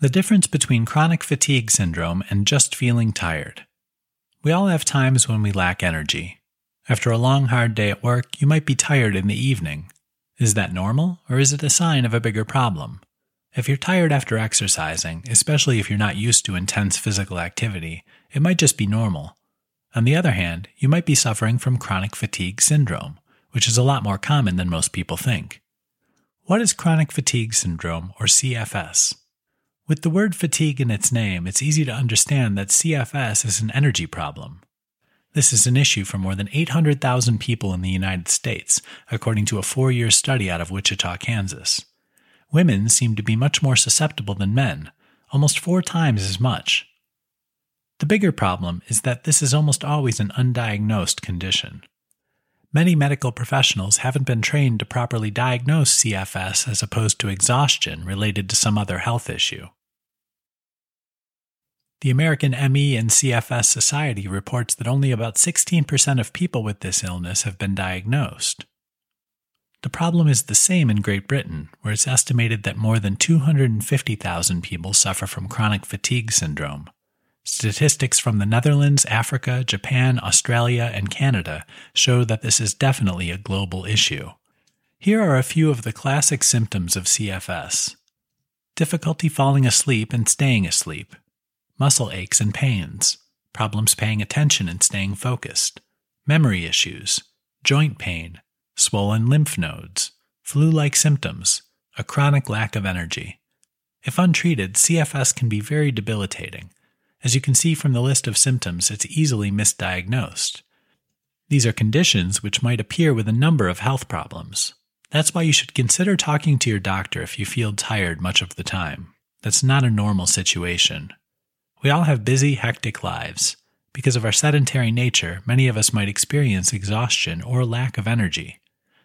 The difference between chronic fatigue syndrome and just feeling tired. We all have times when we lack energy. After a long, hard day at work, you might be tired in the evening. Is that normal, or is it a sign of a bigger problem? If you're tired after exercising, especially if you're not used to intense physical activity, it might just be normal. On the other hand, you might be suffering from chronic fatigue syndrome, which is a lot more common than most people think. What is chronic fatigue syndrome, or CFS? With the word fatigue in its name, it's easy to understand that CFS is an energy problem. This is an issue for more than 800,000 people in the United States, according to a four year study out of Wichita, Kansas. Women seem to be much more susceptible than men, almost four times as much. The bigger problem is that this is almost always an undiagnosed condition. Many medical professionals haven't been trained to properly diagnose CFS as opposed to exhaustion related to some other health issue. The American ME and CFS Society reports that only about 16% of people with this illness have been diagnosed. The problem is the same in Great Britain, where it's estimated that more than 250,000 people suffer from chronic fatigue syndrome. Statistics from the Netherlands, Africa, Japan, Australia, and Canada show that this is definitely a global issue. Here are a few of the classic symptoms of CFS difficulty falling asleep and staying asleep, muscle aches and pains, problems paying attention and staying focused, memory issues, joint pain, swollen lymph nodes, flu like symptoms, a chronic lack of energy. If untreated, CFS can be very debilitating. As you can see from the list of symptoms, it's easily misdiagnosed. These are conditions which might appear with a number of health problems. That's why you should consider talking to your doctor if you feel tired much of the time. That's not a normal situation. We all have busy, hectic lives. Because of our sedentary nature, many of us might experience exhaustion or lack of energy.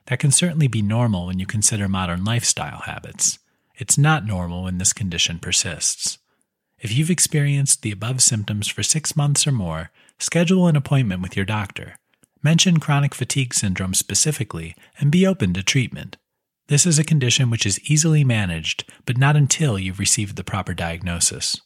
That can certainly be normal when you consider modern lifestyle habits. It's not normal when this condition persists. If you've experienced the above symptoms for six months or more, schedule an appointment with your doctor. Mention chronic fatigue syndrome specifically and be open to treatment. This is a condition which is easily managed, but not until you've received the proper diagnosis.